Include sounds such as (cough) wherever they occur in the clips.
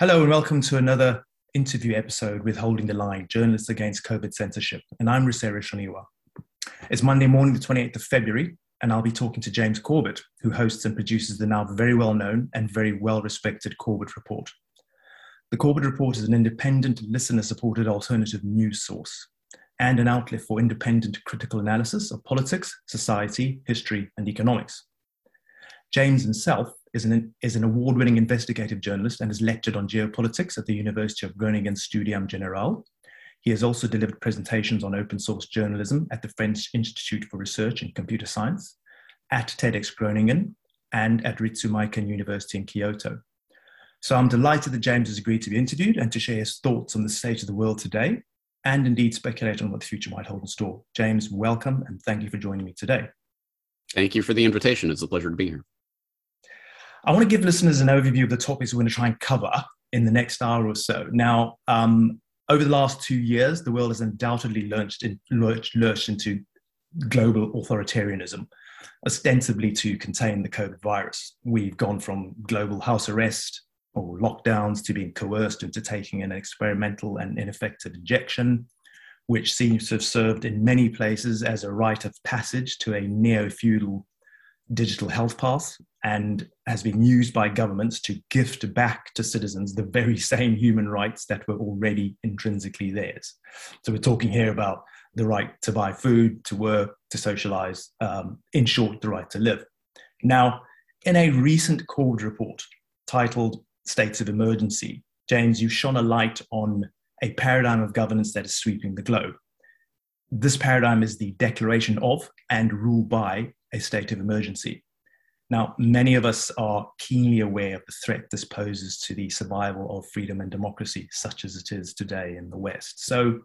Hello and welcome to another interview episode with Holding the Line, Journalists Against COVID Censorship. And I'm Rusere Shoniwa. It's Monday morning, the 28th of February, and I'll be talking to James Corbett, who hosts and produces the now very well known and very well respected Corbett Report. The Corbett Report is an independent, listener supported alternative news source and an outlet for independent critical analysis of politics, society, history, and economics. James himself is an, is an award winning investigative journalist and has lectured on geopolitics at the University of Groningen Studium Generale. He has also delivered presentations on open source journalism at the French Institute for Research in Computer Science, at TEDx Groningen, and at Ritsumeikan University in Kyoto. So I'm delighted that James has agreed to be interviewed and to share his thoughts on the state of the world today, and indeed speculate on what the future might hold in store. James, welcome and thank you for joining me today. Thank you for the invitation. It's a pleasure to be here. I want to give listeners an overview of the topics we're going to try and cover in the next hour or so. Now, um, over the last two years, the world has undoubtedly lurched, in, lurched, lurched into global authoritarianism, ostensibly to contain the COVID virus. We've gone from global house arrest or lockdowns to being coerced into taking an experimental and ineffective injection, which seems to have served in many places as a rite of passage to a neo feudal digital health path and has been used by governments to gift back to citizens the very (laughs) same human rights that were already intrinsically theirs. So we're talking here about the right to buy food, to work, to socialize, um, in short, the right to live. Now, in a recent Corbett report titled States of Emergency, James, you shone a light on a paradigm of governance that is sweeping the globe. This paradigm is the declaration of and rule by a state of emergency. Now, many of us are keenly aware of the threat this poses to the survival of freedom and democracy, such as it is today in the West. So,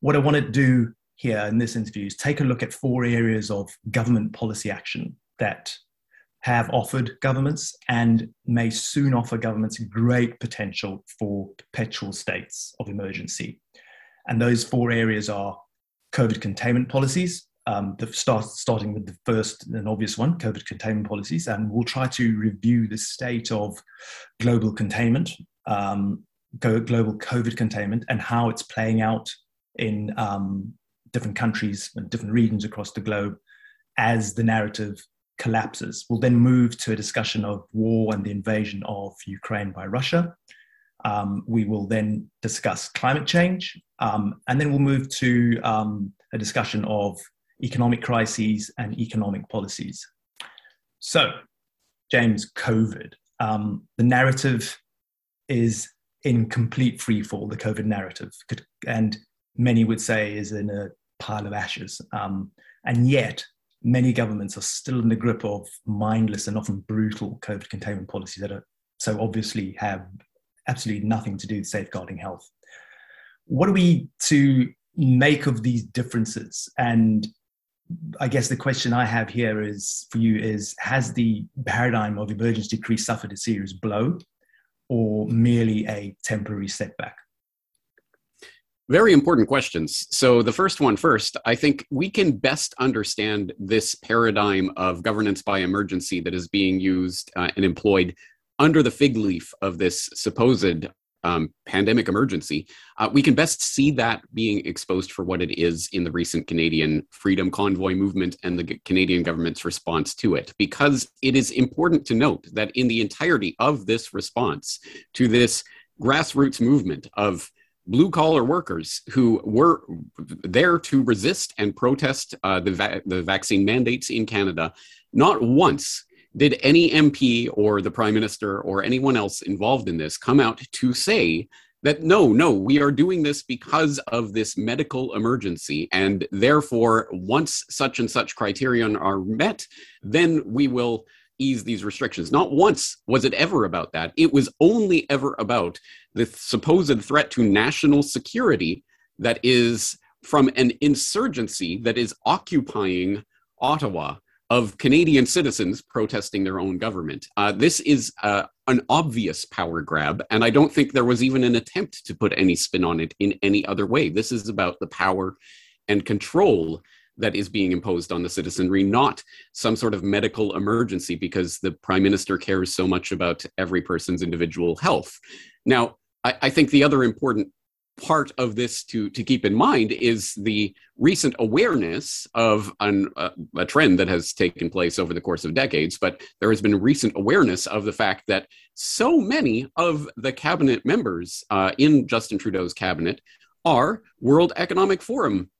what I want to do here in this interview is take a look at four areas of government policy action that have offered governments and may soon offer governments great potential for perpetual states of emergency. And those four areas are COVID containment policies, um, the start, starting with the first and obvious one, COVID containment policies, and we'll try to review the state of global containment, um, global COVID containment, and how it's playing out in um, different countries and different regions across the globe as the narrative collapses. We'll then move to a discussion of war and the invasion of Ukraine by Russia. Um, we will then discuss climate change, um, and then we'll move to um, a discussion of economic crises, and economic policies. So, James, COVID. Um, the narrative is in complete freefall, the COVID narrative, and many would say is in a pile of ashes. Um, and yet, many governments are still in the grip of mindless and often brutal COVID containment policies that are so obviously have absolutely nothing to do with safeguarding health. What are we to make of these differences? And I guess the question I have here is for you is has the paradigm of emergency decree suffered a serious blow or merely a temporary setback? Very important questions. So, the first one first, I think we can best understand this paradigm of governance by emergency that is being used uh, and employed under the fig leaf of this supposed um, pandemic emergency, uh, we can best see that being exposed for what it is in the recent Canadian Freedom Convoy movement and the Canadian government's response to it. Because it is important to note that in the entirety of this response to this grassroots movement of blue collar workers who were there to resist and protest uh, the, va- the vaccine mandates in Canada, not once did any MP or the Prime Minister or anyone else involved in this come out to say that no, no, we are doing this because of this medical emergency. And therefore, once such and such criterion are met, then we will ease these restrictions. Not once was it ever about that. It was only ever about the supposed threat to national security that is from an insurgency that is occupying Ottawa of Canadian citizens protesting their own government. Uh, this is uh, an obvious power grab, and I don't think there was even an attempt to put any spin on it in any other way. This is about the power and control that is being imposed on the citizenry, not some sort of medical emergency because the prime minister cares so much about every person's individual health. Now, I, I think the other important part of this to to keep in mind is the recent awareness of an, uh, a trend that has taken place over the course of decades but there has been recent awareness of the fact that so many of the cabinet members uh, in justin trudeau's cabinet are world economic forum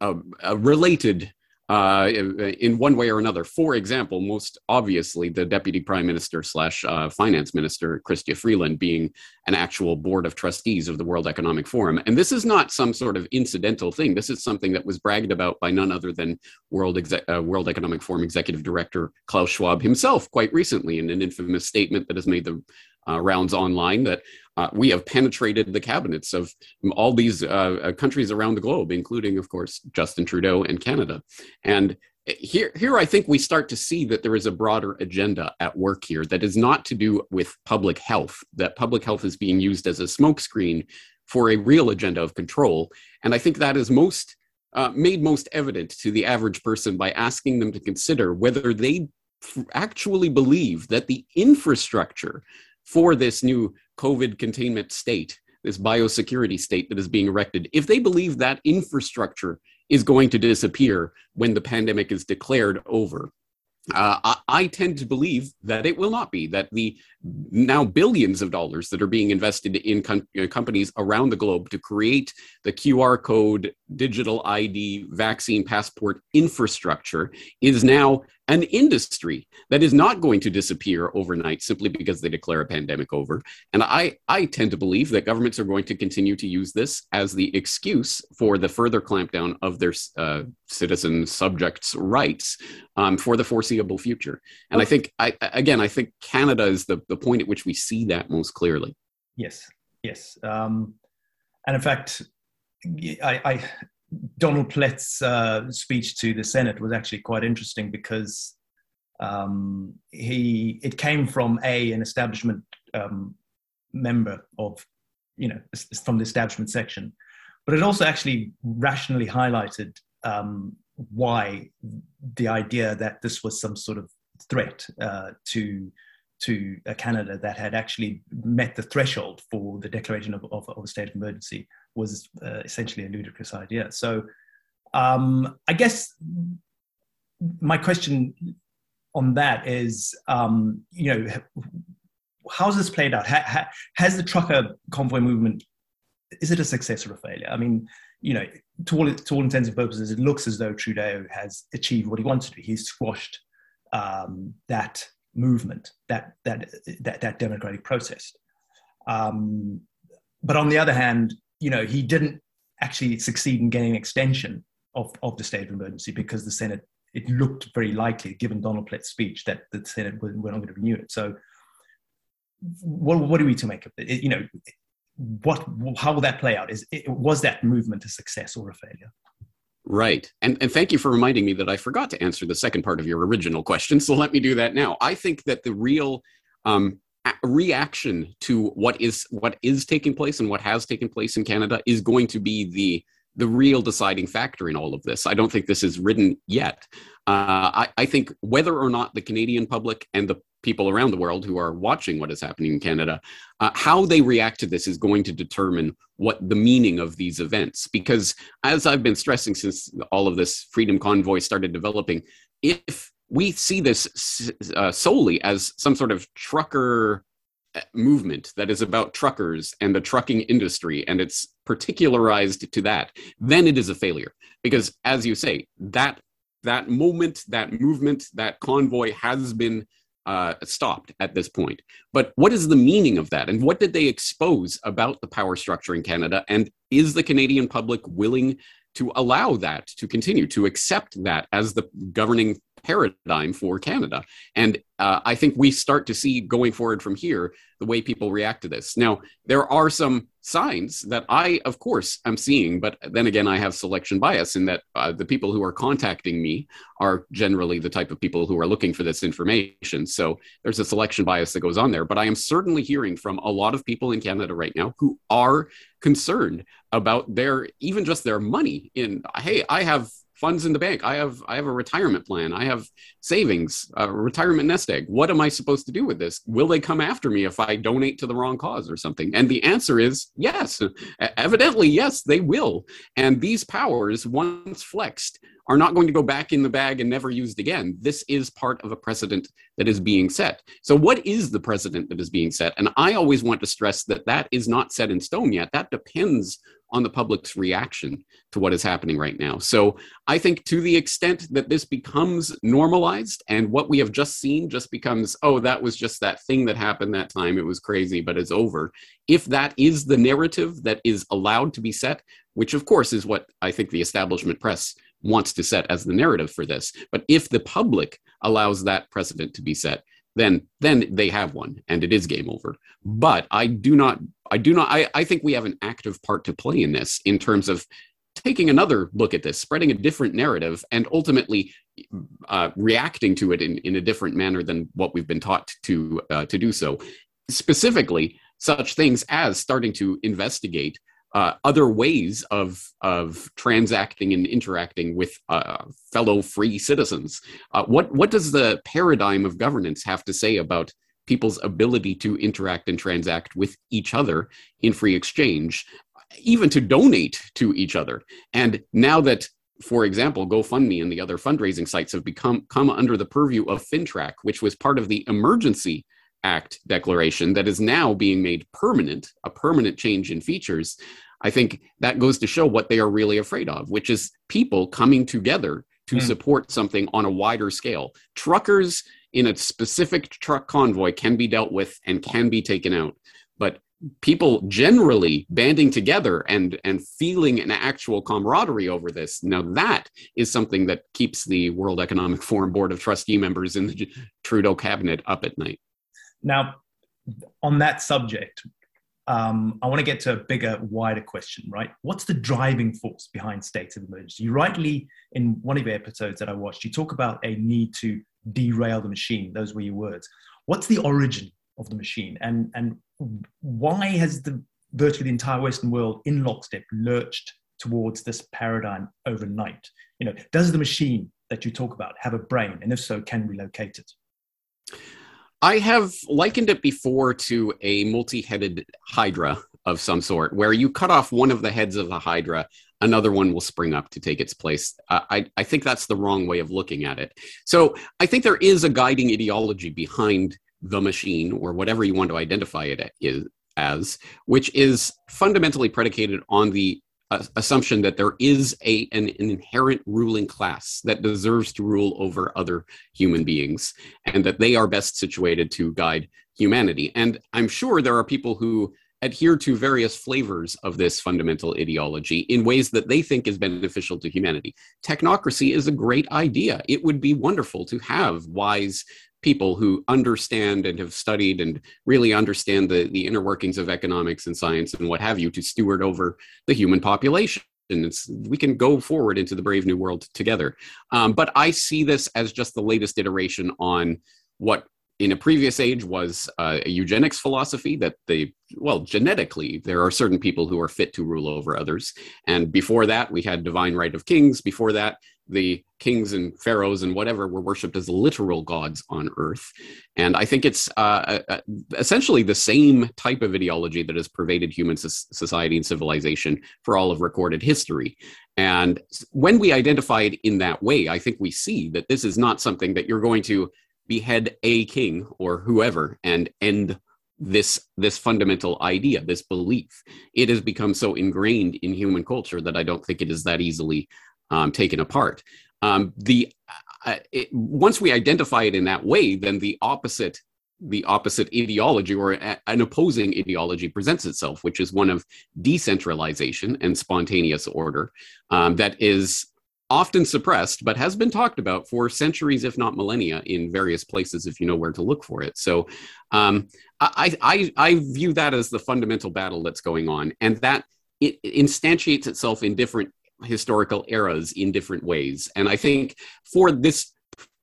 uh, uh related uh, in one way or another. For example, most obviously, the deputy prime minister slash uh, finance minister, Chrystia Freeland, being an actual board of trustees of the World Economic Forum. And this is not some sort of incidental thing. This is something that was bragged about by none other than World, uh, World Economic Forum executive director Klaus Schwab himself quite recently in an infamous statement that has made the uh, rounds online that uh, we have penetrated the cabinets of all these uh, uh, countries around the globe, including, of course, Justin Trudeau and Canada. And here, here, I think we start to see that there is a broader agenda at work here that is not to do with public health, that public health is being used as a smokescreen for a real agenda of control. And I think that is most uh, made most evident to the average person by asking them to consider whether they actually believe that the infrastructure for this new COVID containment state, this biosecurity state that is being erected, if they believe that infrastructure is going to disappear when the pandemic is declared over, uh, I, I, tend to believe that it will not be, that the now billions of dollars that are being invested in com- uh, companies around the globe to create the QR code, digital ID, vaccine passport infrastructure is now an industry that is not going to disappear overnight simply because they declare a pandemic over. And I, I tend to believe that governments are going to continue to use this as the excuse for the further clampdown of their uh, citizen subjects' rights um, for the foreseeable future. And I think, I, again, I think Canada is the, the point at which we see that most clearly. Yes, yes. Um, and in fact, I, I Donald Plett's uh, speech to the Senate was actually quite interesting because um, he it came from a an establishment um, member of you know from the establishment section, but it also actually rationally highlighted um, why the idea that this was some sort of threat uh, to to Canada that had actually met the threshold for the declaration of, of, of a state of emergency was uh, essentially a ludicrous idea. So um, I guess my question on that is, um, you know, how's this played out? Ha, ha, has the trucker convoy movement is it a success or a failure? I mean, you know, to all, to all intents and purposes, it looks as though Trudeau has achieved what he wanted to. Do. He's squashed um, that movement, that that that, that democratic process. Um, but on the other hand, you know, he didn't actually succeed in getting an extension of, of the state of emergency because the Senate, it looked very likely, given Donald Plett's speech, that the Senate were, were not going to renew it. So, what, what are we to make of it? it? You know, what, how will that play out? Is it, was that movement a success or a failure? Right. And, and thank you for reminding me that I forgot to answer the second part of your original question. So let me do that now. I think that the real um, reaction to what is what is taking place and what has taken place in Canada is going to be the the real deciding factor in all of this. I don't think this is written yet. Uh, I, I, think whether or not the Canadian public and the people around the world who are watching what is happening in Canada, uh, how they react to this is going to determine what the meaning of these events. Because as I've been stressing since all of this Freedom Convoy started developing, if we see this uh, solely as some sort of trucker uh, movement that is about truckers and the trucking industry and it's particularized to that then it is a failure because as you say that that moment that movement that convoy has been uh, stopped at this point but what is the meaning of that and what did they expose about the power structure in canada and is the canadian public willing to allow that to continue to accept that as the governing paradigm for Canada. And uh, I think we start to see going forward from here the way people react to this. Now, there are some signs that I, of course, am seeing, but then again, I have selection bias in that uh, the people who are contacting me are generally the type of people who are looking for this information. So there's a selection bias that goes on there. But I am certainly hearing from a lot of people in Canada right now who are concerned about their even just their money in hey i have funds in the bank. I have I have a retirement plan. I have savings, a retirement nest egg. What am I supposed to do with this? Will they come after me if I donate to the wrong cause or something? And the answer is yes. Evidently, yes, they will. And these powers, once flexed, are not going to go back in the bag and never used again. This is part of a precedent that is being set. So, what is the precedent that is being set? And I always want to stress that that is not set in stone yet. That depends on the public's reaction to what is happening right now. So, I think to the extent that this becomes normalized and what we have just seen just becomes, oh, that was just that thing that happened that time. It was crazy, but it's over. If that is the narrative that is allowed to be set, which of course is what I think the establishment press wants to set as the narrative for this. But if the public allows that precedent to be set, then then they have one and it is game over. But I do not I do not I, I think we have an active part to play in this in terms of taking another look at this, spreading a different narrative, and ultimately uh, reacting to it in, in a different manner than what we've been taught to uh, to do so. Specifically, such things as starting to investigate uh, other ways of of transacting and interacting with uh, fellow free citizens. Uh, what what does the paradigm of governance have to say about people's ability to interact and transact with each other in free exchange, even to donate to each other? And now that for example, GoFundMe and the other fundraising sites have become come under the purview of FINTRAC, which was part of the emergency Act declaration that is now being made permanent, a permanent change in features. I think that goes to show what they are really afraid of, which is people coming together to mm. support something on a wider scale. Truckers in a specific truck convoy can be dealt with and can be taken out, but people generally banding together and and feeling an actual camaraderie over this now that is something that keeps the world economic forum board of trustee members in the trudeau cabinet up at night now on that subject um, I want to get to a bigger, wider question, right? What's the driving force behind states of emergency? You rightly, in one of your episodes that I watched, you talk about a need to derail the machine. Those were your words. What's the origin of the machine, and and why has the virtually the entire Western world in lockstep lurched towards this paradigm overnight? You know, does the machine that you talk about have a brain, and if so, can we locate it? I have likened it before to a multi headed hydra of some sort, where you cut off one of the heads of the hydra, another one will spring up to take its place. Uh, I, I think that's the wrong way of looking at it. So I think there is a guiding ideology behind the machine, or whatever you want to identify it as, which is fundamentally predicated on the assumption that there is a an, an, inherent ruling class that deserves to rule over other human beings and that they are best situated to guide humanity. And i'm sure there are people who adhere to various flavors of this fundamental ideology in ways that they think is beneficial to humanity. Technocracy is a great idea. It would be wonderful to have wise people who understand and have studied and really understand the, the inner workings of economics and science and what have you to steward over the human population. And it's, we can go forward into the brave new world together. Um, but i see this as just the latest iteration on what in a previous age was uh, a eugenics philosophy that they well genetically there are certain people who are fit to rule over others. And before that we had divine right of kings. Before that the kings and pharaohs and whatever were worshipped as literal gods on earth. And i think it's uh, uh, essentially the same type of ideology that has pervaded human society and civilization for all of recorded history. And when we identify it in that way i think we see that this is not something that you're going to behead a king or whoever and end this this fundamental idea this belief. It has become so ingrained in human culture that i don't think it is that easily um, taken apart um, the uh, it, once we identify it in that way then the opposite the opposite ideology or a, an opposing ideology presents itself which is one of decentralization and spontaneous order um, that is often suppressed, but has been talked about for centuries, if not millennia, in various places if you know where to look for it. So um, I, I, I view that as the fundamental battle that's going on, and that it instantiates itself in different historical eras in different ways. And I think for this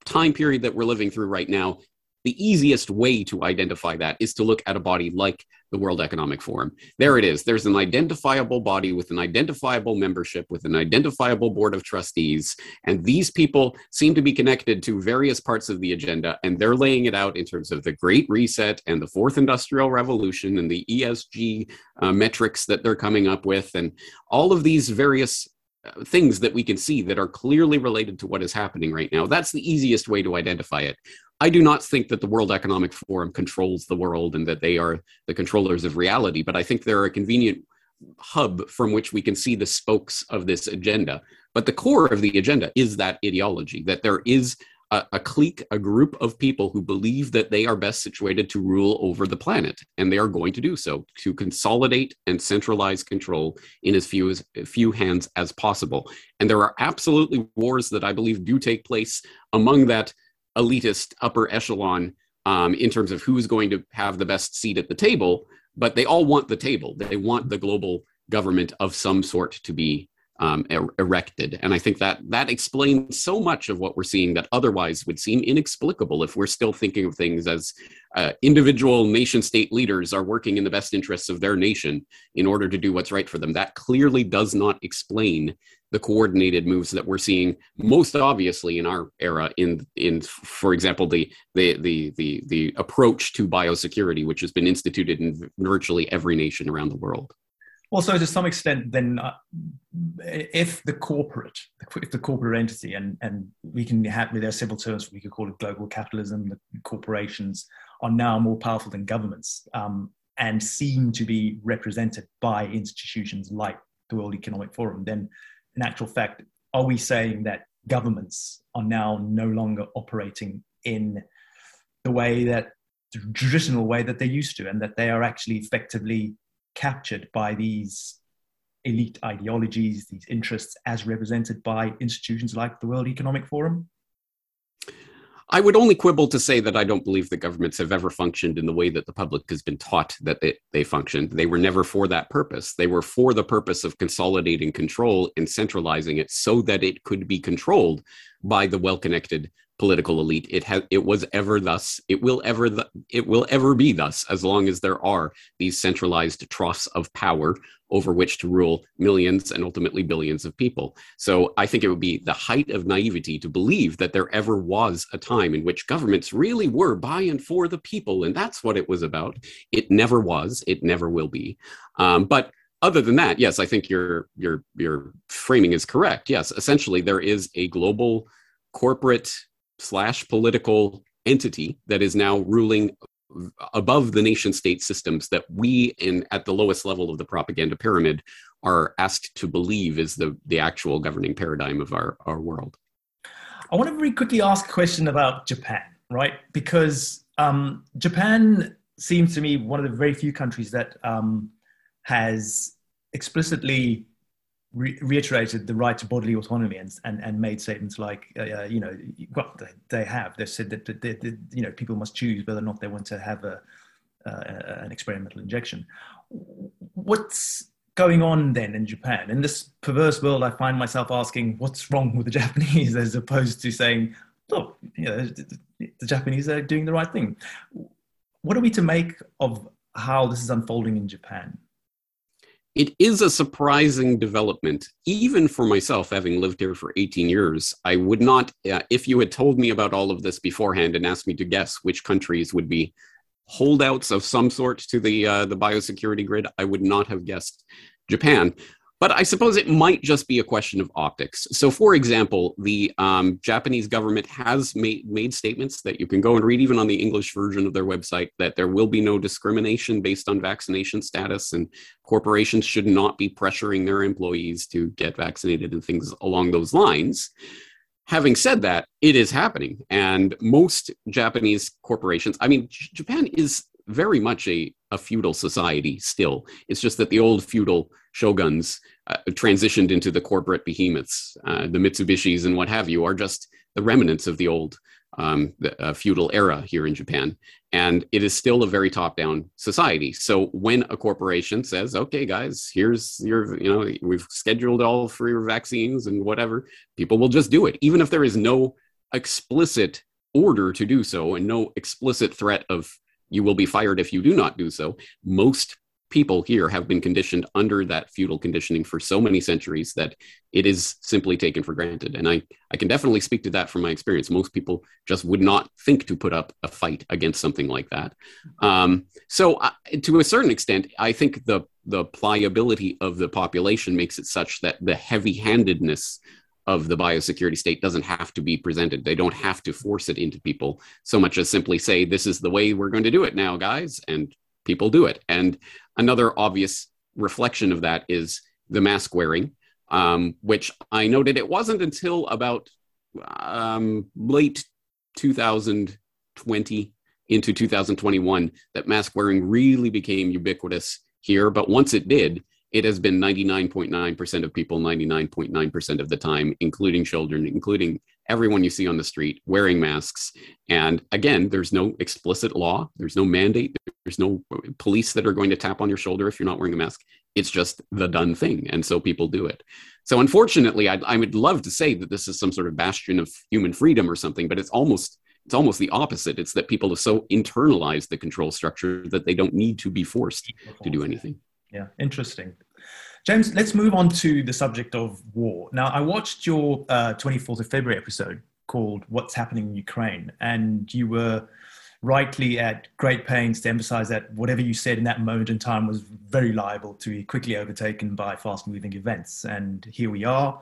time period that we're living through right now, the easiest way to identify that is to look at a body like the World Economic Forum. There it is. There's an identifiable body with an identifiable membership, with an identifiable board of trustees. And these people seem to be connected to various parts of the agenda. And they're laying it out in terms of the Great Reset and the Fourth Industrial Revolution and the ESG uh, metrics that they're coming up with, and all of these various things that we can see that are clearly related to what is happening right now. That's the easiest way to identify it. I do not think that the World Economic Forum controls the world and that they are the controllers of reality, but I think they're a convenient hub from which we can see the spokes of this agenda. But the core of the agenda is that ideology that there is a, a, clique, a group of people who believe that they are best situated to rule over the planet, and they are going to do so to consolidate and centralize control in as few as few hands as possible. And there are absolutely wars that I believe do take place among that elitist upper echelon um, in terms of who's going to have the best seat at the table, but they all want the table. They want the global government of some sort to be um, er- erected. And I think that that explains so much of what we're seeing that otherwise would seem inexplicable if we're still thinking of things as uh, individual nation state leaders are working in the best interests of their nation in order to do what's right for them. That clearly does not explain the coordinated moves that we're seeing most obviously in our era in in for example the the the the, the approach to biosecurity which has been instituted in virtually every nation around the world well so to some extent then uh, if the corporate if the corporate entity and and we can have their simple terms we could call it global capitalism the corporations are now more powerful than governments um, and seem to be represented by institutions like the world economic forum then in actual fact, are we saying that governments are now no longer operating in the way that the traditional way that they used to, and that they are actually effectively captured by these elite ideologies, these interests, as represented by institutions like the World Economic Forum? I would only quibble to say that I don't believe that governments have ever functioned in the way that the public has been taught that they, they functioned. They were never for that purpose. They were for the purpose of consolidating control and centralizing it so that it could be controlled by the well connected political elite. It has it was ever thus. It will ever th- it will ever be thus as long as there are these centralized troughs of power over which to rule millions and ultimately billions of people. So I think it would be the height of naivety to believe that there ever was a time in which governments really were by and for the people, and that's what it was about. It never was. It never will be. Um, but other than that, yes, I think your your your framing is correct. Yes, essentially there is a global corporate slash political entity that is now ruling above the nation state systems that we in at the lowest level of the propaganda pyramid are asked to believe is the the actual governing paradigm of our our world. I want to very quickly ask a question about japan right? Because um, japan seems to me one of the very few countries that um, has explicitly re- reiterated the right to bodily autonomy and, and, and made statements like, uh, uh you know, well, they, have. They said that, they, they, you know, people must choose whether or not they want to have a, uh, an experimental injection. What's going on then in Japan? In this perverse world, I find myself asking, what's wrong with the Japanese, (laughs) as opposed to saying, oh, you know, the Japanese are doing the right thing. What are we to make of how this is unfolding in Japan? It is a surprising development, even for myself, having lived here for 18 years. I would not, uh, if you had told me about all of this beforehand and asked me to guess which countries would be holdouts of some sort to the uh, the biosecurity grid, I would not have guessed Japan. But I suppose it might just be a question of optics. So, for example, the um, Japanese government has made, made statements that you can go and read even on the English version of their website that there will be no discrimination based on vaccination status, and corporations should not be pressuring their employees to get vaccinated and things along those lines. Having said that, it is happening. And most Japanese corporations, I mean, Japan is very much a, a feudal society still. It's just that the old feudal shoguns uh, transitioned into the corporate behemoths. Uh, the Mitsubishis and what have you are just the remnants of the old um, the, uh, feudal era here in Japan. And it is still a very top down society. So when a corporation says, okay, guys, here's your, you know, we've scheduled all for your vaccines and whatever, people will just do it, even if there is no explicit order to do so and no explicit threat of you will be fired if you do not do so, most people here have been conditioned under that feudal conditioning for so many centuries that it is simply taken for granted. And I, I can definitely speak to that from my experience. Most people just would not think to put up a fight against something like that. Um, so, uh, to a certain extent, I think the the pliability of the population makes it such that the heavy-handedness of the biosecurity state doesn't have to be presented. They don't have to force it into people so much as simply say, "This is the way we're going to do it now, guys," and people do it. And another obvious reflection of that is the mask wearing, um, which I noted it wasn't until about um, late 2020 into 2021 that mask wearing really became ubiquitous here. But once it did, it has been 99.9% of people 99.9% of the time, including children, including everyone you see on the street wearing masks. And again, there's no explicit law, there's no mandate, there's no police that are going to tap on your shoulder if you're not wearing a mask. It's just the done thing. And so people do it. So unfortunately, I'd, I would love to say that this is some sort of bastion of human freedom or something, but it's almost it's almost the opposite. It's that people have so internalized the control structure that they don't need to be forced to do anything. Yeah, interesting. James, let's move on to the subject of war. Now, I watched your uh, 24th of February episode called What's Happening in Ukraine, and you were rightly at great pains to emphasize that whatever you said in that moment in time was very liable to be quickly overtaken by fast moving events. And here we are.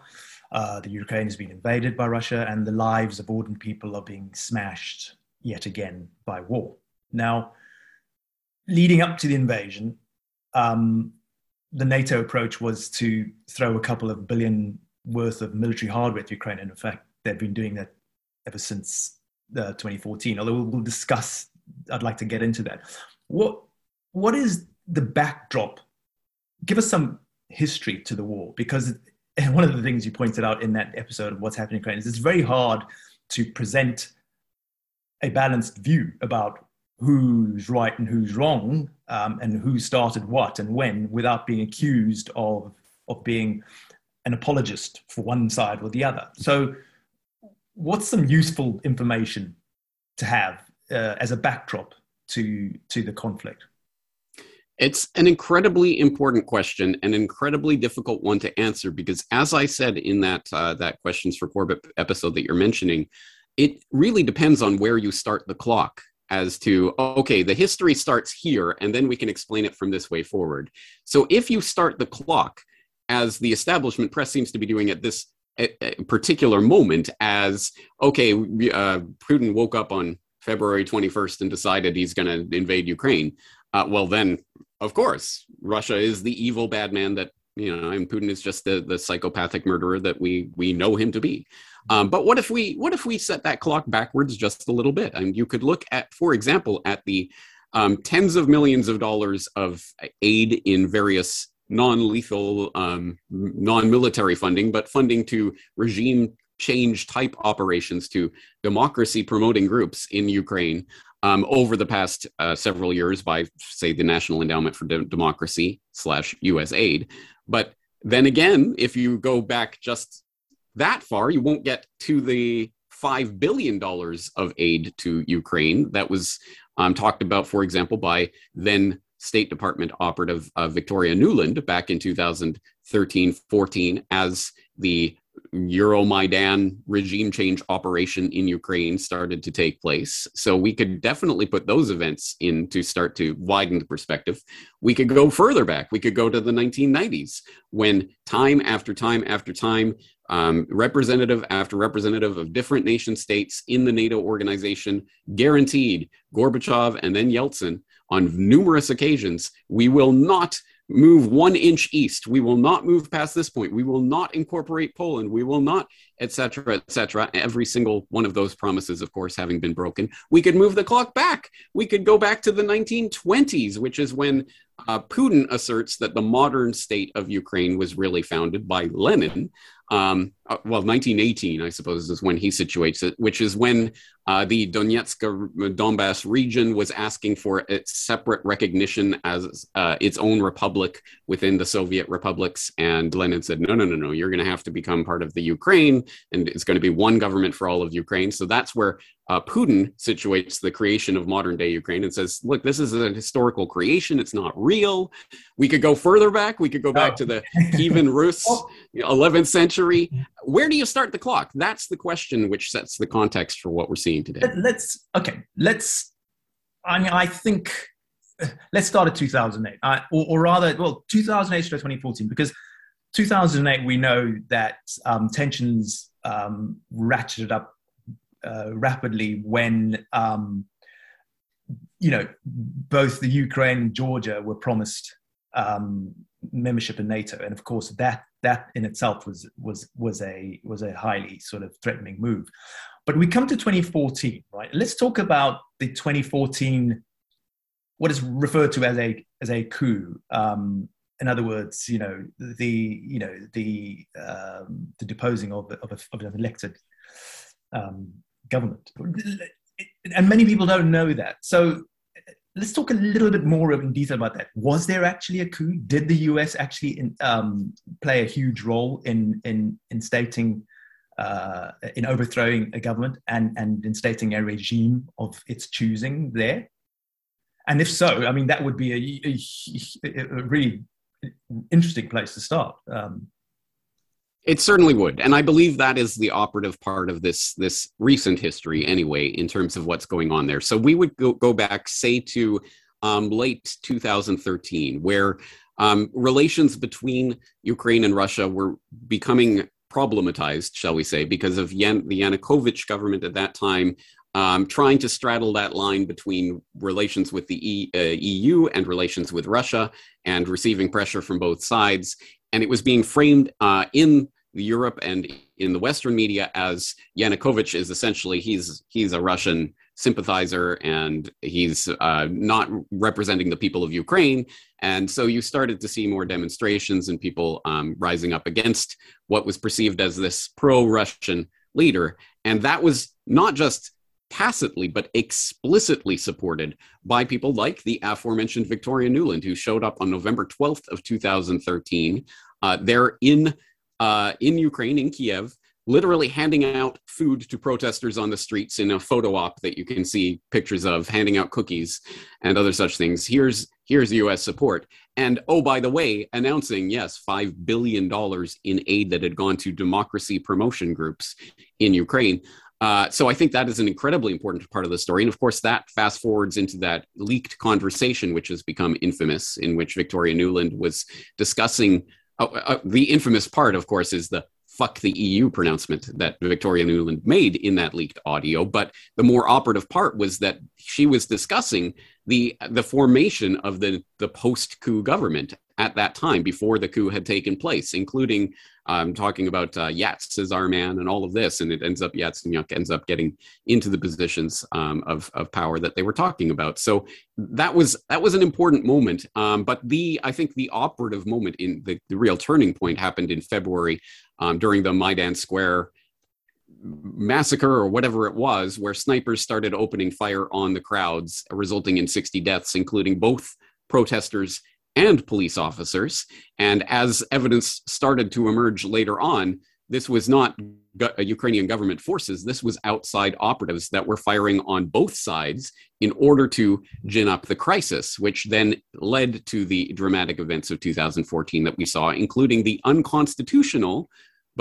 Uh, the Ukraine has been invaded by Russia, and the lives of ordinary people are being smashed yet again by war. Now, leading up to the invasion, um, the NATO approach was to throw a couple of billion worth of military hardware to Ukraine. And in fact, they've been doing that ever since uh, 2014. Although we'll, discuss, I'd like to get into that. What what is the backdrop? Give us some history to the war, because (laughs) one of the things you pointed out in that episode of What's Happening in Ukraine is it's very hard to present a balanced view about who's right and who's wrong um, and who started what and when without being accused of, of being an apologist for one side or the other. So, what's some useful information to have uh, as a backdrop to, to the conflict? It's an incredibly important question, an incredibly difficult one to answer because, as I said in that uh, that questions for Corbett episode that you're mentioning, it really depends on where you start the clock as to okay the history starts here and then we can explain it from this way forward. So if you start the clock as the establishment press seems to be doing at this particular moment as okay uh, putin woke up on february 21st and decided he's going to invade ukraine uh, well then of course russia is the evil bad man that you know and putin is just the, the psychopathic murderer that we we know him to be um, but what if we what if we set that clock backwards just a little bit? I mean, you could look at, for example, at the um, tens of millions of dollars of aid in various non-lethal, um, non-military funding, but funding to regime change type operations to democracy promoting groups in Ukraine um, over the past uh, several years by, say, the National Endowment for De- Democracy slash USAID. But then again, if you go back just that far, you won't get to the $5 billion of aid to Ukraine that was um, talked about, for example, by then State Department operative uh, Victoria Nuland back in 2013 14 as the Euromaidan regime change operation in Ukraine started to take place. So we could definitely put those events in to start to widen the perspective. We could go further back. We could go to the 1990s when time after time after time, um, representative after representative of different nation states in the NATO organization guaranteed Gorbachev and then Yeltsin on numerous occasions we will not move one inch east. We will not move past this point. We will not incorporate Poland. We will not, etc., etc. Every single one of those promises, of course, having been broken. We could move the clock back. We could go back to the 1920s, which is when uh, Putin asserts that the modern state of Ukraine was really founded by Lenin. Um, uh, well, 1918, I suppose, is when he situates it, which is when uh, the Donetsk Donbass region was asking for its separate recognition as uh, its own republic within the Soviet republics. And Lenin said, no, no, no, no, you're going to have to become part of the Ukraine, and it's going to be one government for all of Ukraine. So that's where uh, Putin situates the creation of modern day Ukraine and says, look, this is a historical creation. It's not real. We could go further back. We could go back oh. to the (laughs) Kievan Rus, 11th century. Where do you start the clock? That's the question which sets the context for what we're seeing today. Let's, okay, let's, I mean, I think, let's start at 2008, uh, or, or, rather, well, 2008 to 2014, because 2008, we know that um, tensions um, ratcheted up uh, rapidly when um, you know both the Ukraine and Georgia were promised um, membership in NATO, and of course that that in itself was was was a was a highly sort of threatening move. But we come to 2014, right? Let's talk about the 2014 what is referred to as a as a coup. Um, in other words, you know the you know the um, the deposing of of, a, of an elected um, government. And many people don't know that. So let's talk a little bit more in detail about that. Was there actually a coup? Did the US actually in, um, play a huge role in, in instating, uh, in overthrowing a government and, and instating a regime of its choosing there? And if so, I mean, that would be a, a, a really interesting place to start. Um, it certainly would, and I believe that is the operative part of this this recent history, anyway, in terms of what's going on there. So we would go, go back, say, to um, late 2013, where um, relations between Ukraine and Russia were becoming problematized, shall we say, because of Yan- the Yanukovych government at that time um, trying to straddle that line between relations with the e- uh, EU and relations with Russia and receiving pressure from both sides and it was being framed uh, in Europe and in the Western media as Yanukovych is essentially he's he's a Russian sympathizer and he's uh, not representing the people of Ukraine. And so you started to see more demonstrations and people um, rising up against what was perceived as this pro-Russian leader, and that was not just tacitly but explicitly supported by people like the aforementioned Victoria Nuland, who showed up on November 12th of 2013. Uh, they're in uh, in Ukraine, in Kiev, literally handing out food to protesters on the streets in a photo op that you can see pictures of, handing out cookies and other such things. Here's here's U.S. support, and oh by the way, announcing yes, five billion dollars in aid that had gone to democracy promotion groups in Ukraine. Uh, so I think that is an incredibly important part of the story. And of course, that fast forwards into that leaked conversation, which has become infamous, in which Victoria Nuland was discussing. Uh, uh, the infamous part, of course, is the fuck the EU pronouncement that Victoria Nuland made in that leaked audio. But the more operative part was that she was discussing the the formation of the the post coup government at that time before the coup had taken place, including um, talking about uh, Yats as our man and all of this, and it ends up Yats and Yatsenyuk ends up getting into the positions um, of of power that they were talking about. So that was that was an important moment. Um, but the I think the operative moment in the, the real turning point happened in February um, during the Maidan Square massacre or whatever it was, where snipers started opening fire on the crowds, resulting in 60 deaths, including both protesters and police officers. And as evidence started to emerge later on, this was not uh, Ukrainian government forces. This was outside operatives that were firing on both sides in order to gin up the crisis, which then led to the dramatic events of 2014 that we saw, including the unconstitutional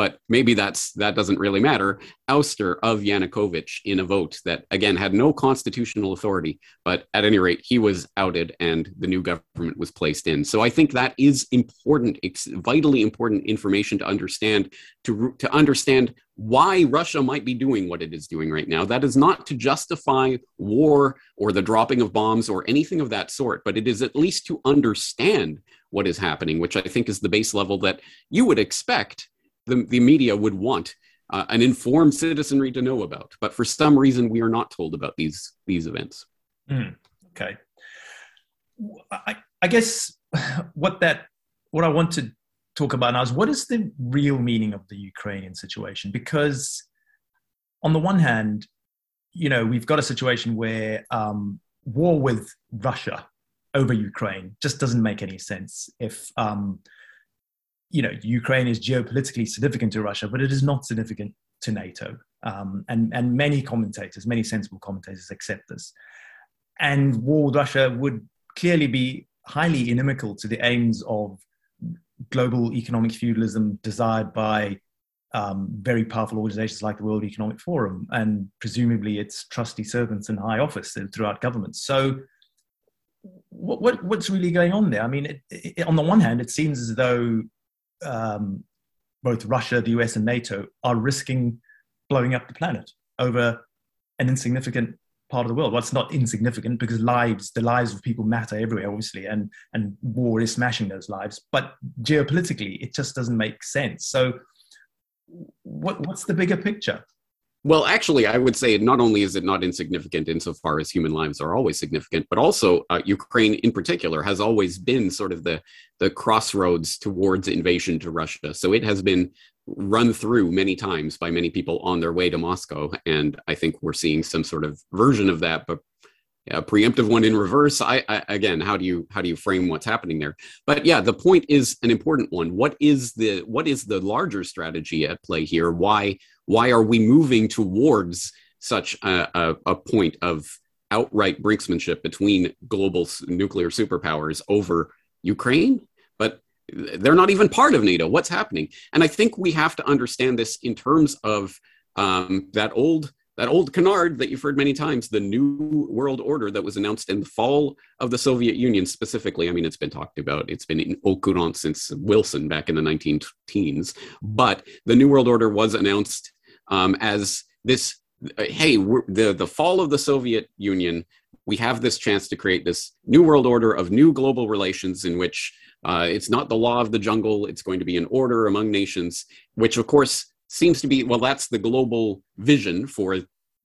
but maybe that's that doesn't really matter. Ouster of Yanukovych in a vote that again had no constitutional authority, but at any rate he was outed and the new government was placed in. So I think that is important. It's vitally important information to understand to to understand why Russia might be doing what it is doing right now. That is not to justify war or the dropping of bombs or anything of that sort, but it is at least to understand what is happening, which I think is the base level that you would expect the, the media would want uh, an informed citizenry to know about. But for some reason, we are not told about these these events. Mm, okay, I, I guess what that what I want to talk about now is what is the real meaning of the Ukrainian situation? Because on the one hand, you know, we've got a situation where um, war with Russia over Ukraine just doesn't make any sense. If um, you know, Ukraine is geopolitically significant to Russia, but it is not significant to NATO. Um, and, and many commentators, many sensible commentators accept this. And war with Russia would clearly be highly inimical to the aims of global economic feudalism desired by um, very powerful organizations like the World Economic Forum and presumably its trusty servants in high office throughout governments. So, what, what, what's really going on there? I mean, it, it, on the one hand, it seems as though um, both Russia, the US, and NATO are risking blowing up the planet over an insignificant part of the world. Well, it's not insignificant because lives, the lives of people matter everywhere, obviously, and, and war is smashing those lives. But geopolitically, it just doesn't make sense. So, what, what's the bigger picture? Well, actually, I would say not only is it not insignificant insofar as human lives are always significant, but also uh, Ukraine in particular has always been sort of the, the crossroads towards invasion to Russia. So it has been run through many times by many people on their way to Moscow. And I think we're seeing some sort of version of that, but a preemptive one in reverse I, I, again how do you how do you frame what's happening there but yeah the point is an important one what is the what is the larger strategy at play here why why are we moving towards such a, a, a point of outright brinksmanship between global nuclear superpowers over ukraine but they're not even part of nato what's happening and i think we have to understand this in terms of um, that old that old canard that you've heard many times, the new world order that was announced in the fall of the Soviet Union specifically. I mean, it's been talked about, it's been in au courant since Wilson back in the 19 teens. But the new world order was announced um, as this hey, the, the fall of the Soviet Union, we have this chance to create this new world order of new global relations in which uh, it's not the law of the jungle, it's going to be an order among nations, which of course seems to be well that's the global vision for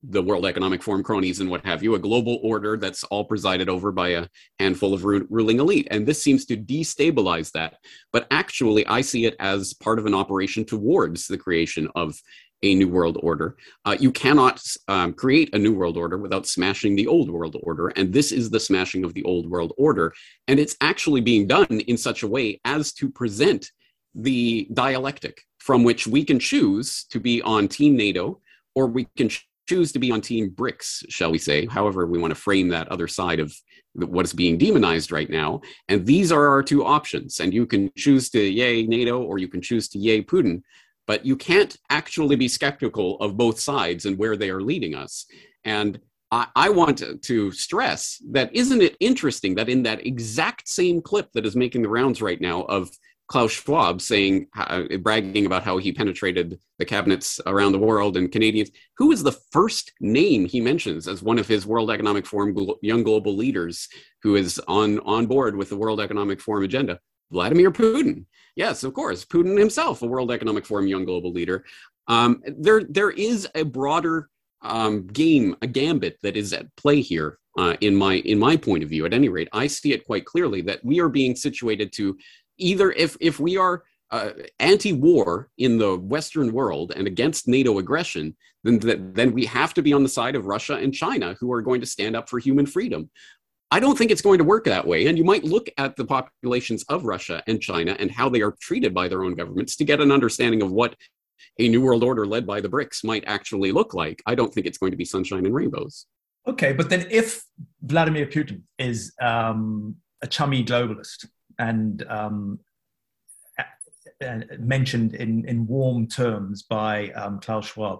the world economic forum cronies and what have you a global order that's all presided over by a handful of ru- ruling elite. And this seems to destabilize that. But actually i see it as part of an operation towards the creation of a new world order uh, you cannot um, create a new world order without smashing the old world order and this is the smashing of the old world order and it's actually being done in such a way as to present the dialectic from which we can choose to be on Team NATO or we can choose to be on Team BRICS, shall we say, however we want to frame that other side of what is being demonized right now. And these are our two options. And you can choose to yay NATO or you can choose to yay Putin. But you can't actually be skeptical of both sides and where they are leading us. And I, I want to, to stress that isn't it interesting that in that exact same clip that is making the rounds right now of Klaus Schwab saying, uh, bragging about how he penetrated the cabinets around the world and Canadians. Who is the first name he mentions as one of his World Economic Forum young global leaders who is on, on board with the World Economic Forum agenda? Vladimir Putin. Yes, of course, Putin himself, a World Economic Forum young global leader. Um, there, there is a broader um, game, a gambit that is at play here. Uh, in my in my point of view, at any rate, I see it quite clearly that we are being situated to either if if we are uh, anti-war in the Western world and against NATO aggression, then then we have to be on the side of Russia and China, who are going to stand up for human freedom. I don't think it's going to work that way. And you might look at the populations of Russia and China and how they are treated by their own governments to get an understanding of what a new world order led by the BRICS might actually look like. I don't think it's going to be sunshine and rainbows. Okay, but then if Vladimir Putin is um, a chummy globalist, and um, mentioned in, in warm terms by um, Klaus Schwab,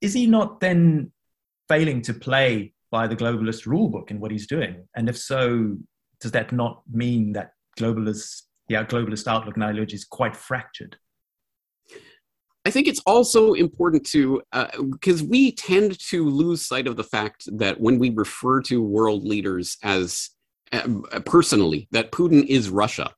is he not then failing to play by the globalist rulebook in what he's doing? And if so, does that not mean that globalist, yeah, globalist outlook and ideology is quite fractured? I think it's also important to, because uh, we tend to lose sight of the fact that when we refer to world leaders as uh, personally that Putin is Russia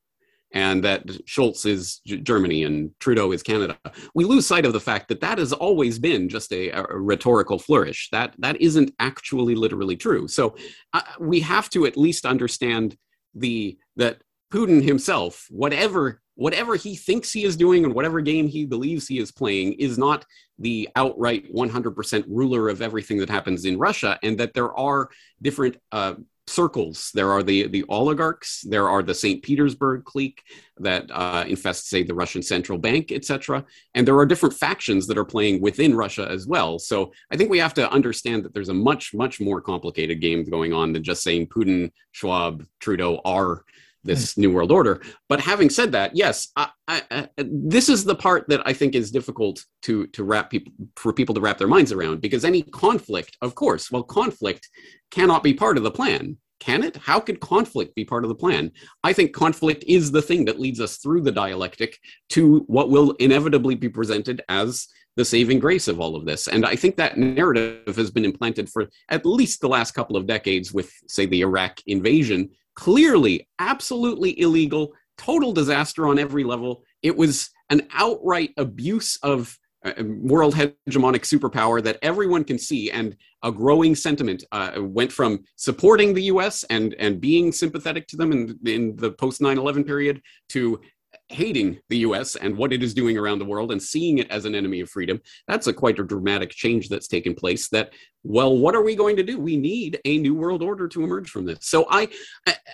and that Scholz is G- Germany and Trudeau is Canada. We lose sight of the fact that that has always been just a, a rhetorical flourish. That that isn't actually literally true. So uh, we have to at least understand the that Putin himself, whatever whatever he thinks he is doing and whatever game he believes he is playing, is not the outright 100% ruler of everything that happens in Russia, and that there are different uh, circles. There are the the oligarchs. There are the St. Petersburg clique that uh, infest, say, the Russian central bank, etc. And there are different factions that are playing within Russia as well. So I think we have to understand that there's a much much more complicated game going on than just saying Putin, Schwab, Trudeau are this mm. new world order. But having said that, yes, I, I, I, this is the part that I think is difficult to to wrap people for people to wrap their minds around because any conflict, of course, well, conflict cannot be part of the plan. Can it? How could conflict be part of the plan? I think conflict is the thing that leads us through the dialectic to what will inevitably be presented as the saving grace of all of this. And I think that narrative has been implanted for at least the last couple of decades with, say, the Iraq invasion clearly absolutely illegal, total disaster on every level. It was an outright abuse of uh, world hegemonic superpower that everyone can see and a growing sentiment uh, went from supporting the us and, and being sympathetic to them in, in the post 9-11 period to hating the US and what it is doing around the world and seeing it as an enemy of freedom. That's a quite a dramatic change that's taken place that well what are we going to do? We need a new world order to emerge from this. So I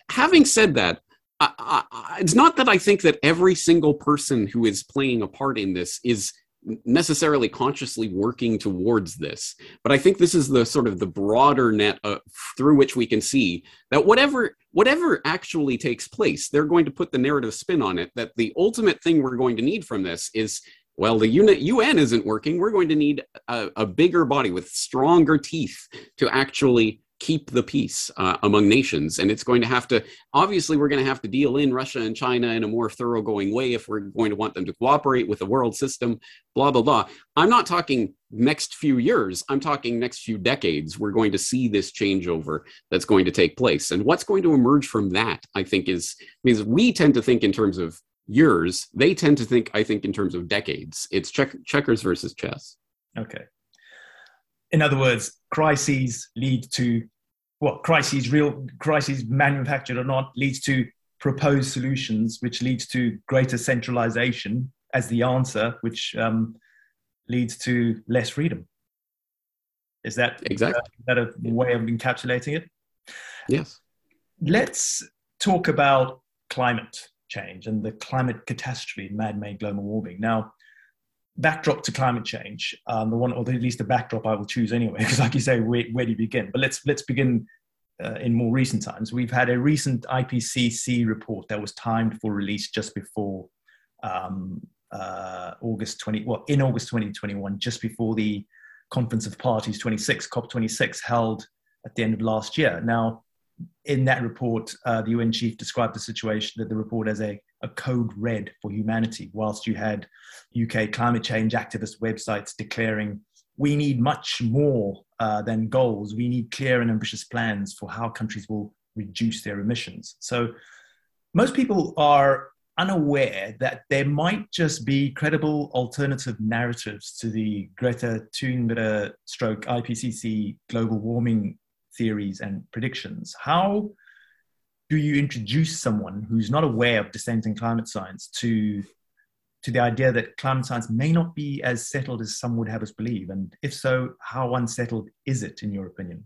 having said that I, I, it's not that I think that every single person who is playing a part in this is necessarily consciously working towards this but i think this is the sort of the broader net uh, through which we can see that whatever whatever actually takes place they're going to put the narrative spin on it that the ultimate thing we're going to need from this is well the un isn't working. We're going to need a, a bigger body with stronger teeth to actually keep the peace uh, among nations. And it's going to have to, obviously, we're going to have to deal in Russia and China in a more thoroughgoing way if we're going to want them to cooperate with the world system, blah, blah, blah. I'm not talking next few years, I'm talking next few decades. We're going to see this changeover that's going to take place. And what's going to emerge from that, I think, is because we tend to think in terms of years, they tend to think, I think, in terms of decades. It's check- checkers versus chess. Okay. In other words, crises lead to what crises, real crises manufactured or not, leads to proposed solutions, which leads to greater centralization as the answer, which um, leads to less freedom. Is that exactly is that a way of encapsulating it? Yes. Let's talk about climate change and the climate catastrophe, man-made global warming. Now, backdrop to climate change, um, the one, or at least the backdrop I will choose anyway, (laughs) because like you say, where, where do you begin? But let's let's begin uh, in more recent times. We've had a recent IPCC report that was timed for release just before um, uh, August 20, well, in August 2021, just before the Conference of Parties 26, COP26, held at the end of last year. Now, in that report, uh, the UN chief described the situation, that the report as a a code red for humanity, whilst you had UK climate change activist websites declaring we need much more uh, than goals. We need clear and ambitious plans for how countries will reduce their emissions. So most people are unaware that there might just be credible alternative narratives to the Greta Thunberg stroke IPCC global warming theories and predictions. How do you introduce someone who's not aware of dissenting climate science to to the idea that climate science may not be as settled as some would have us believe? And if so, how unsettled is it, in your opinion?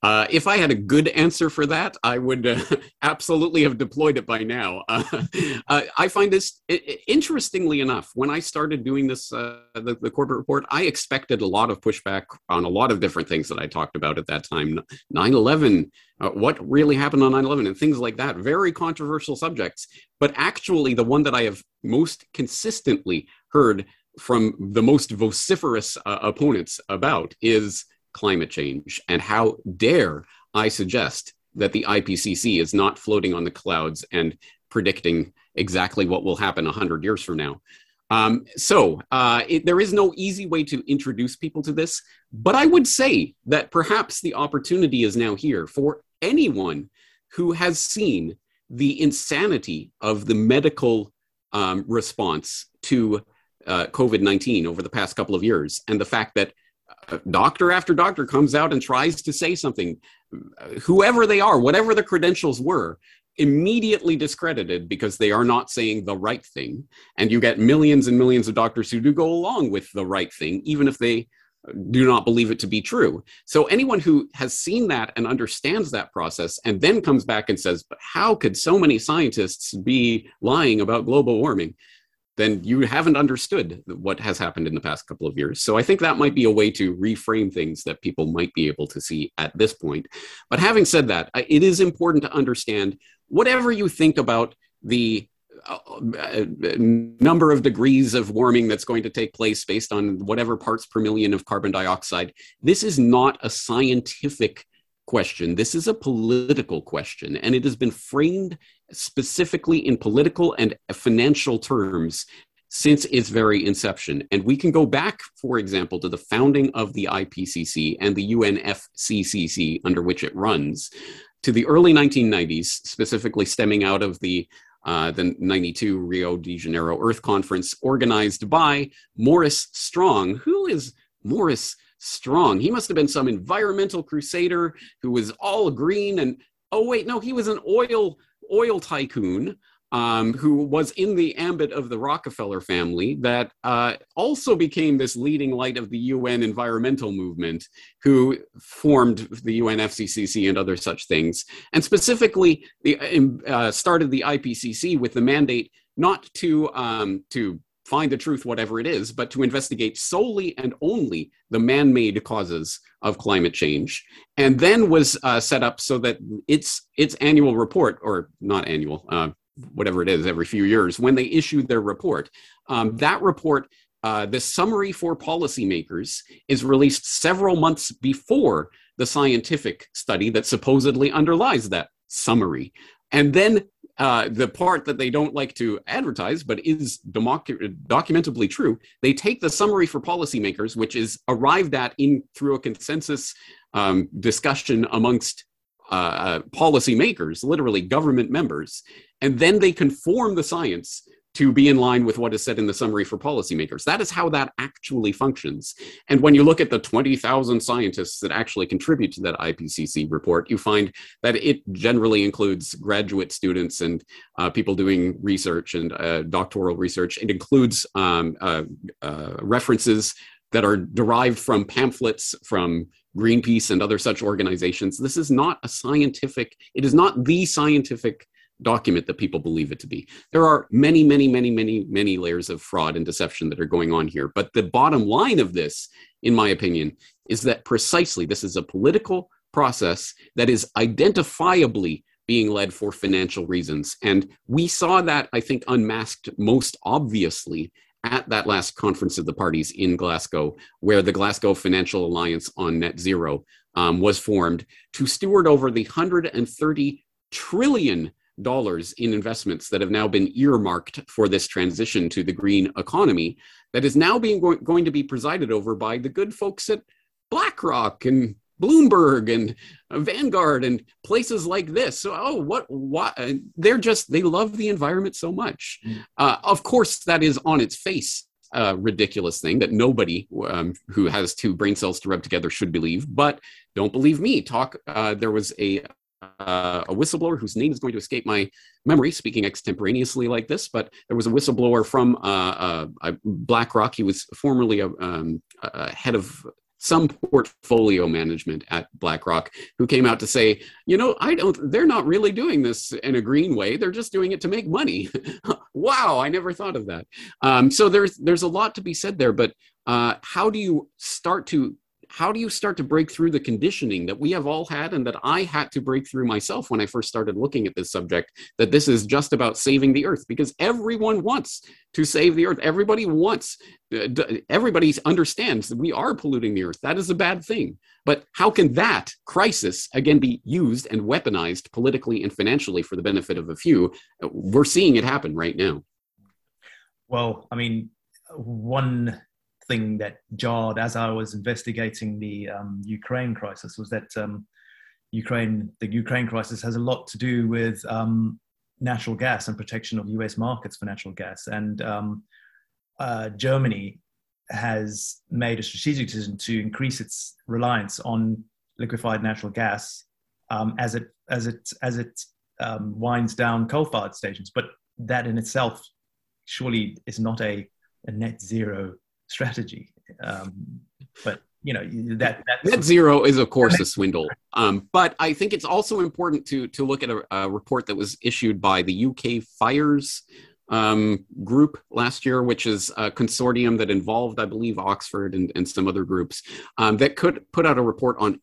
Uh, if I had a good answer for that, I would uh, (laughs) absolutely have deployed it by now. Uh, (laughs) uh I find this, interestingly enough, when I started doing this, uh, the, the, Corbett report, I expected a lot of pushback on a lot of different things that I talked about at that time 9 11, uh, what really happened on 9 11, and things like that. Very controversial subjects. But actually, the one that I have most consistently heard from the most vociferous opponents about is climate change. And how dare I suggest that the IPCC is not floating on the clouds and predicting exactly what will happen 100 years from now. Um, so uh, it, there is no easy way to introduce people to this, but I would say that perhaps the opportunity is now here for anyone who has seen the insanity of the medical um, response to uh, COVID 19 over the past couple of years, and the fact that doctor after doctor comes out and tries to say something, whoever they are, whatever the credentials were, immediately discredited because they are not saying the right thing. And you get millions and millions of doctors who do go along with the right thing, even if they do not believe it to be true. So anyone who has seen that and understands that process and then comes back and says, but how could so many scientists be lying about global warming? Then you haven't understood what has happened in the past couple of years. So I think that might be a way to reframe things that people might be able to see at this point. But having said that, it is important to understand whatever you think about the uh, number of degrees of warming that's going to take place based on whatever parts per million of carbon dioxide. This is not a scientific question. This is a political question, and it has been framed specifically in political and financial terms since its very inception. And we can go back, for example, to the founding of the IPCC and the UNFCCC under which it runs, to the early 1990s, specifically stemming out of the uh, the 92 Rio de Janeiro Earth Conference, organized by Maurice Strong. Who is Maurice Strong? He must have been some environmental crusader who was all green and oh wait, no, he was an oil oil tycoon um, who was in the ambit of the Rockefeller family, that uh, also became this leading light of the UN environmental movement, who formed the UNFCCC and other such things, and specifically the, uh, started the IPCC with the mandate not to um, to find the truth, whatever it is, but to investigate solely and only the man made causes of climate change. And then was uh, set up so that its, its annual report, or not annual, uh, whatever it is, every few years, when they issued their report. Um, that report, uh, the summary for policymakers, is released several months before the scientific study that supposedly underlies that summary. And then uh, the part that they don't like to advertise, but is docu- documentably true, they take the summary for policymakers, which is arrived at in through a consensus um, discussion amongst uh, uh policymakers, literally government members, and then they conform the science to be in line with what is said in the summary for policymakers. That is how that actually functions. And when you look at the 20,000 scientists that actually contribute to that IPCC report, you find that it generally includes graduate students and uh, people doing research and uh, doctoral research. It includes um, uh, uh references that are derived from pamphlets from Greenpeace and other such organizations. This is not a scientific, it is not the scientific document that people believe it to be. There are many, many, many, many, many layers of fraud and deception that are going on here. But the bottom line of this, in my opinion, is that precisely this is a political process that is identifiably being led for financial reasons. And we saw that, I think, unmasked most obviously at that last conference of the parties in Glasgow, where the Glasgow Financial Alliance on Net Zero um, was formed to steward over the 130 trillion dollars in investments that have now been earmarked for this transition to the green economy that is now being go- going to be presided over by the good folks at BlackRock and Bloomberg and Vanguard and places like this. So, oh, what, what? They're just, they love the environment so much. Mm. Uh, of course, that is on its face a ridiculous thing that nobody um, who has two brain cells to rub together should believe. But don't believe me. Talk. Uh, there was a uh, a whistleblower whose name is going to escape my memory, speaking extemporaneously like this, but there was a whistleblower from uh, uh, BlackRock. He was formerly a, um, a head of some portfolio management at BlackRock who came out to say, you know, I don't, they're not really doing this in a green way. They're just doing it to make money. (laughs) wow, I never thought of that. Um, so there's there's a lot to be said there, but uh, how do you start to how do you start to break through the conditioning that we have all had and that I had to break through myself when I first started looking at this subject that this is just about saving the earth because everyone wants to save the earth. Everybody wants, uh, everybody understands that we are polluting the earth. That is a bad thing. But how can that crisis again be used and weaponized politically and financially for the benefit of a few? We're seeing it happen right now. Well, I mean, one thing that jarred as I was investigating the um, Ukraine crisis was that um, Ukraine, the Ukraine crisis, has a lot to do with um, natural gas and protection of U.S. markets for natural gas, and um, uh, Germany has made a strategic decision to increase its reliance on liquefied natural gas um, as it as it as it um, winds down coal-fired stations. But that in itself surely is not a, a net zero strategy. Um, but you know that, that net zero is of (laughs) course a swindle um, but i think it's also important to to look at a, a report that was issued by the uk fires um, group last year, which is a consortium that involved, I believe, Oxford and, and some other groups um, that could put out a report on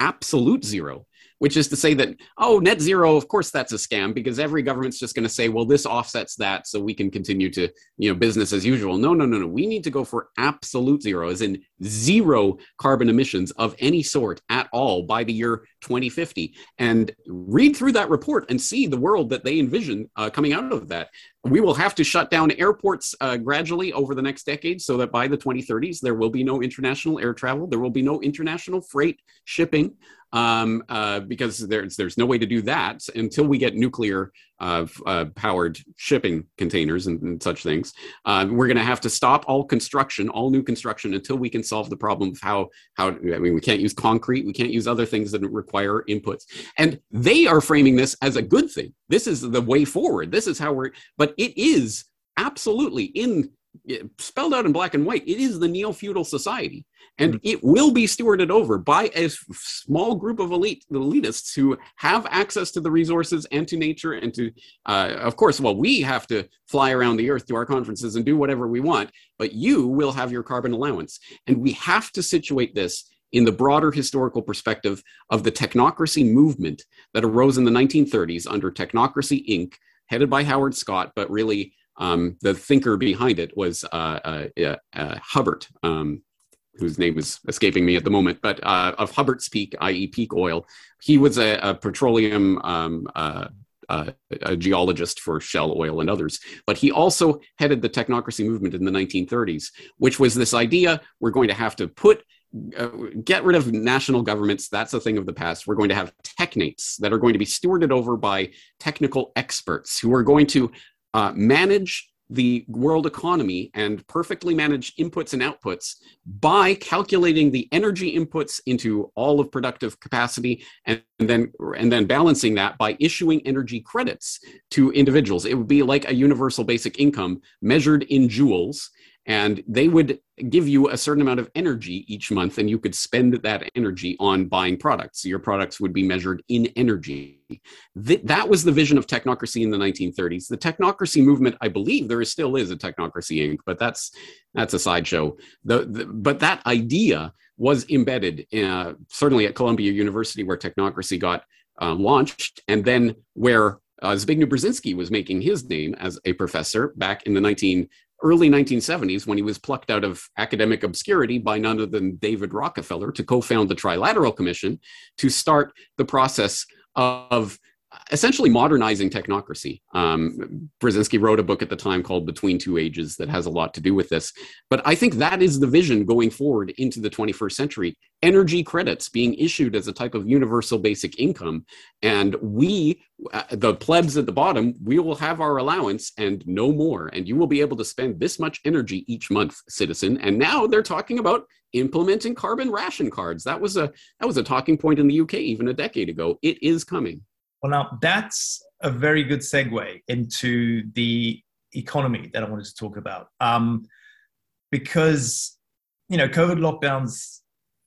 absolute zero which is to say that oh net zero of course that's a scam because every government's just going to say well this offsets that so we can continue to you know business as usual. No no no no. We need to go for absolute zero as in zero carbon emissions of any sort at all by the year 2050 and read through that report and see the world that they envision uh, coming out of that. We will have to shut down airports uh, gradually over the next decade so that by the 2030s there will be no international air travel there will be no international freight shipping um, uh, because there's there's no way to do that until we get nuclear uh, uh, powered shipping containers and, and such things. Uh, we're going to have to stop all construction, all new construction, until we can solve the problem of how how I mean we can't use concrete, we can't use other things that require inputs, and they are framing this as a good thing. This is the way forward. This is how we're, but it is absolutely in spelled out in black and white. It is the neo feudal society and it will be stewarded over by a small group of elite elitists who have access to the resources and to nature and to uh, of course well we have to fly around the earth to our conferences and do whatever we want but you will have your carbon allowance and we have to situate this in the broader historical perspective of the technocracy movement that arose in the 1930s under Technocracy Inc., headed by Howard Scott, but really um, the thinker behind it was uh, uh, uh, Hubbert, um, whose name is escaping me at the moment, but uh, of Hubbert's Peak, i.e., peak oil. He was a, a petroleum um, uh, uh, a geologist for Shell Oil and others. But he also headed the technocracy movement in the 1930s, which was this idea we're going to have to put uh, get rid of national governments. That's a thing of the past. We're going to have technates that are going to be stewarded over by technical experts who are going to uh, manage the world economy and perfectly manage inputs and outputs by calculating the energy inputs into all of productive capacity and, and, then and then balancing that by issuing energy credits to individuals. It would be like a universal basic income measured in joules and they would give you a certain amount of energy each month and you could spend that energy on buying products. Your products would be measured in energy. Th- that was the vision of technocracy in the 1930s the technocracy movement i believe there is, still is a technocracy inc. but that's that's a sideshow. The, the, but that idea was embedded uh, certainly at columbia university where technocracy got uh, launched and then where uh, Zbigniew Brzezinski was making his name as a professor back in the 19 early 1970s when he was plucked out of academic obscurity by none other than David Rockefeller to co found the Trilateral Commission to start the process of essentially modernizing technocracy. Um, Brzezinski wrote a book at the time called Between Two Ages that has a lot to do with this. But I think that is the vision going forward into the 21st century. Energy credits being issued as a type of universal basic income. And we, uh, the plebs at the bottom, we will have our allowance and no more. And you will be able to spend this much energy each month, citizen. And now they're talking about implementing carbon ration cards. That was a that was a talking point in the UK even a decade ago. It is coming. Well, now that's a very good segue into the economy that I wanted to talk about. Um, because, you know, COVID lockdowns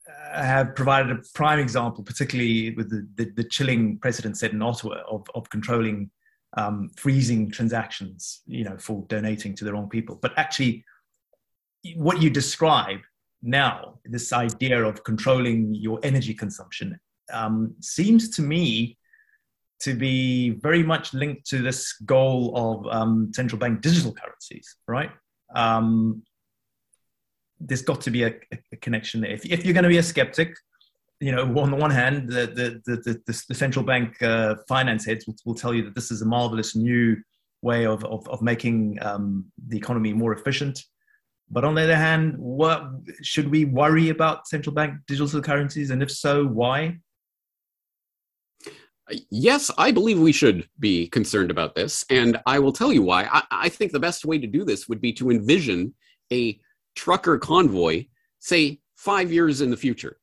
uh, have provided a prime example, particularly with the, the, the chilling precedent set in Ottawa of, of controlling um, freezing transactions, you know, for donating to the wrong people. But actually, what you describe now, this idea of controlling your energy consumption, um, seems to me to be very much linked to this goal of um, central bank digital currencies, right? Um, there's got to be a, a connection there. If, if, you're going to be a skeptic, you know, on the one hand, the, the, the, the, the central bank uh, finance heads will, will, tell you that this is a marvelous new way of, of, of making um, the economy more efficient. But on the other hand, what should we worry about central bank digital currencies? And if so, why? Yes, I believe we should be concerned about this. And I will tell you why. I, I, think the best way to do this would be to envision a trucker convoy, say, five years in the future.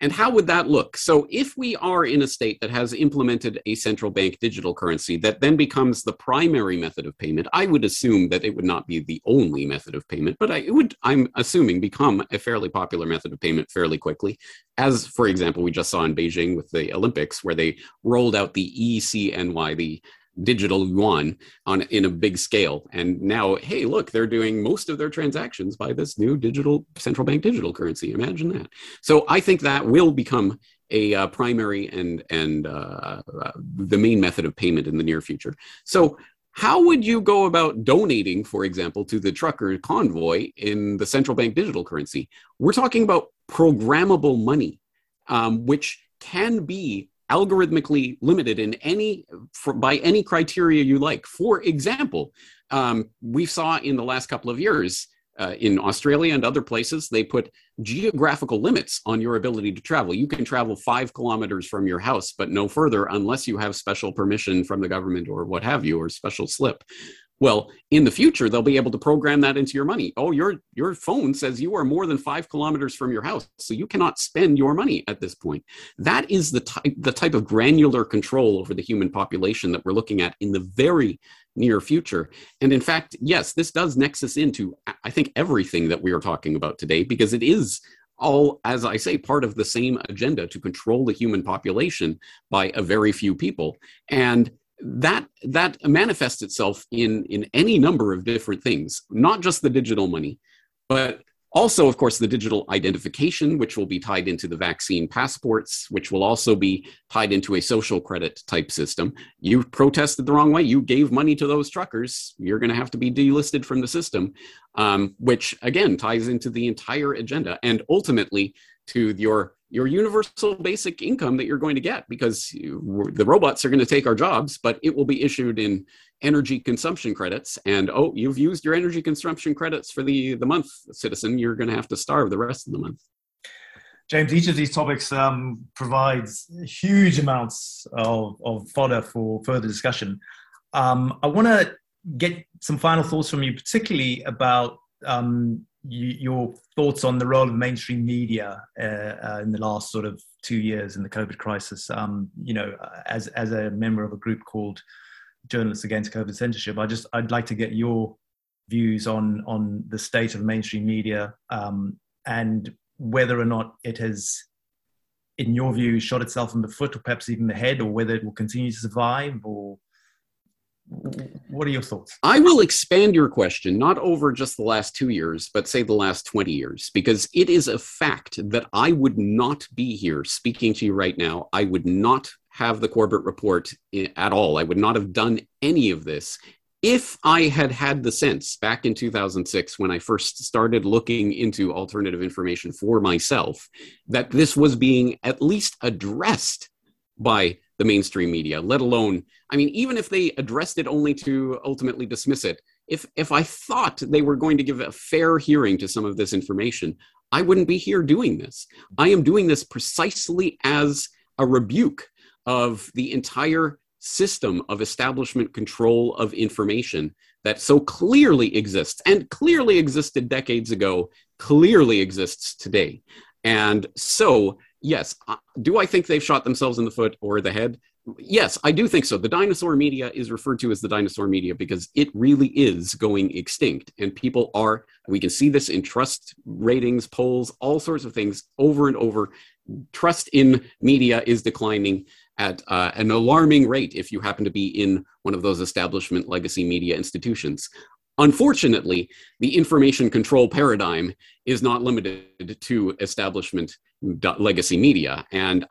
And how would that look? So, if we are in a state that has implemented a central bank digital currency that then becomes the primary method of payment, I would assume that it would not be the only method of payment, but I, it would, I'm assuming, become a fairly popular method of payment fairly quickly. As, for example, we just saw in Beijing with the Olympics, where they rolled out the ECNY, the digital yuan on in a big scale. And now hey look they're doing most of their transactions by this new digital central bank digital currency. Imagine that. So i think that will become a uh, primary and and uh, uh, the main method of payment in the near future. So how would you go about donating for example to the trucker convoy in the central bank digital currency? We're talking about programmable money um, which can be algorithmically limited in any for, by any criteria you like. For example, um, we saw in the last couple of years uh, in Australia and other places, they put geographical limits on your ability to travel. You can travel five kilometers from your house, but no further unless you have special permission from the government or what have you, or special slip. Well, in the future, they'll be able to program that into your money. Oh, your your phone says you are more than five kilometers from your house, so you cannot spend your money at this point. That is the type the type of granular control over the human population that we're looking at in the very near future. And in fact, yes, this does nexus into I think everything that we are talking about today because it is all, as I say, part of the same agenda to control the human population by a very few people. And that that manifests itself in in any number of different things not just the digital money but also of course the digital identification which will be tied into the vaccine passports which will also be tied into a social credit type system. You protested the wrong way. You gave money to those truckers. You're going to have to be delisted from the system um, which again ties into the entire agenda and ultimately to your your universal basic income that you're going to get because the robots are going to take our jobs, but it will be issued in energy consumption credits. And oh, you've used your energy consumption credits for the, the month, citizen. You're going to have to starve the rest of the month. James, each of these topics um, provides huge amounts of, of fodder for further discussion. Um, I want to get some final thoughts from you, particularly about um, you, your thoughts on the role of mainstream media uh, uh, in the last sort of two years in the COVID crisis. Um, you know, as as a member of a group called Journalists Against COVID Censorship, I just I'd like to get your views on on the state of mainstream media um, and whether or not it has, in your view, shot itself in the foot or perhaps even the head, or whether it will continue to survive, or what are your thoughts? I will expand your question not over just the last two years, but say the last 20 years, because it is a fact that I would not be here speaking to you right now. I would not have the Corbett report eh, at all. I would not have done any of this if I had had the sense back in 2006 when I first started looking into alternative information for myself that this was being at least addressed by the mainstream media, let alone, I mean, even if they addressed it only to ultimately dismiss it, if, if I thought they were going to give a fair hearing to some of this information, I wouldn't be here doing this. I am doing this precisely as a rebuke of the entire system of establishment control of information that so clearly exists and clearly existed decades ago, clearly exists today. And so yes. Do I think they've shot themselves in the foot or the head? Yes, I do think so. The dinosaur media is referred to as the dinosaur media because it really is going extinct. And people are, we can see this in trust ratings, polls, all sorts of things over and over. Trust in media is declining at uh, an alarming rate if you happen to be in one of those establishment legacy media institutions. Unfortunately, the information control paradigm is not limited to establishment legacy media. And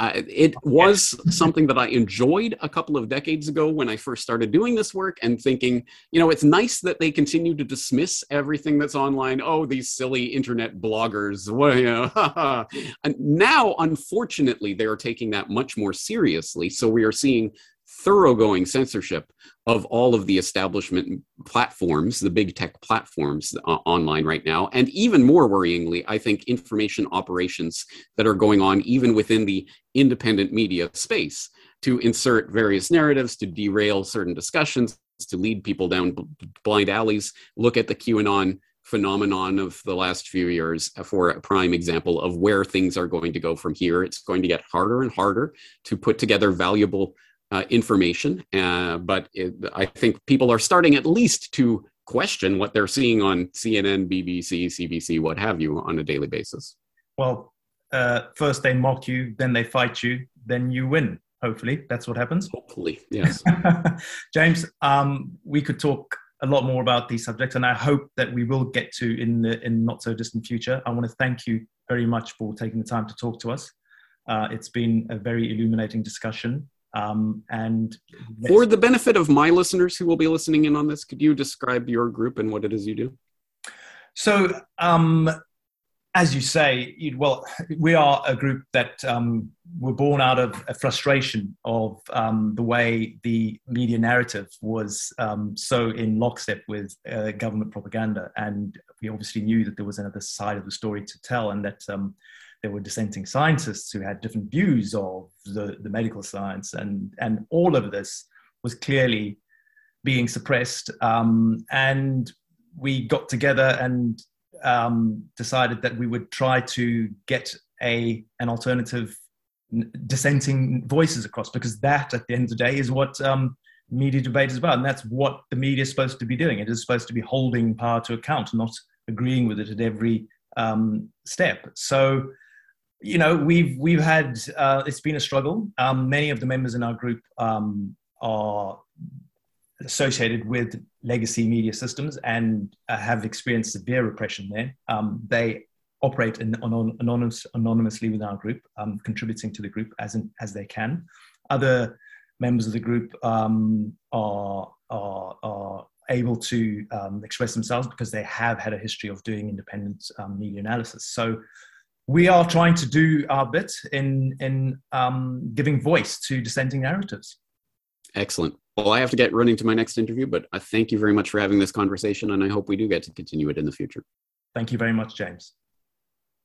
it was something that I enjoyed a couple of decades ago when I first started doing this work and thinking, you know, it's nice that they continue to dismiss everything that's online. Oh, these silly internet bloggers. (laughs) (laughs) And now, unfortunately, they are taking that much more seriously. So we are seeing thoroughgoing censorship of all of the establishment platforms, the big tech platforms uh, online right now. And even more worryingly, I think information operations that are going on even within the independent media space to insert various narratives, to derail certain discussions, to lead people down blind alleys. Look at the QAnon phenomenon of the last few years for a prime example of where things are going to go from here. It's going to get harder and harder to put together valuable uh, information, uh, but it, I think people are starting at least to question what they're seeing on CNN, BBC, CBC, what have you, on a daily basis. Well, uh, first they mock you, then they fight you, then you win. Hopefully, that's what happens. Hopefully, yes. (laughs) James, um, we could talk a lot more about these subjects, and I hope that we will get to in the in not so distant future. I want to thank you very much for taking the time to talk to us. Uh, it's been a very illuminating discussion. Um, and for the benefit of my listeners who will be listening in on this, could you describe your group and what it is you do? So, um, as you say, well, we are a group that um, were born out of a frustration of um, the way the media narrative was um, so in lockstep with uh, government propaganda. And we obviously knew that there was another side of the story to tell and that um, there were dissenting scientists who had different views of the, the medical science. And, and all of this was clearly being suppressed. Um, and we got together and um, decided that we would try to get a an alternative dissenting voices across because that at the end of the day is what um, media debate is about and that's what the media is supposed to be doing it is supposed to be holding power to account not agreeing with it at every um, step so you know we've we've had uh, it's been a struggle um, many of the members in our group um, are associated with legacy media systems and uh, have experienced severe repression there. Um, they operate in, anonymous, anonymously with our group, um, contributing to the group as, in, as they can. Other members of the group um, are, are, are, able to um, express themselves because they have had a history of doing independent media analysis. So we are trying to do our bit in, in um, giving voice to dissenting narratives. Excellent. Well, I have to get running to my next interview, but I thank you very much for having this conversation, and I hope we do get to continue it in the future. Thank you very much, James.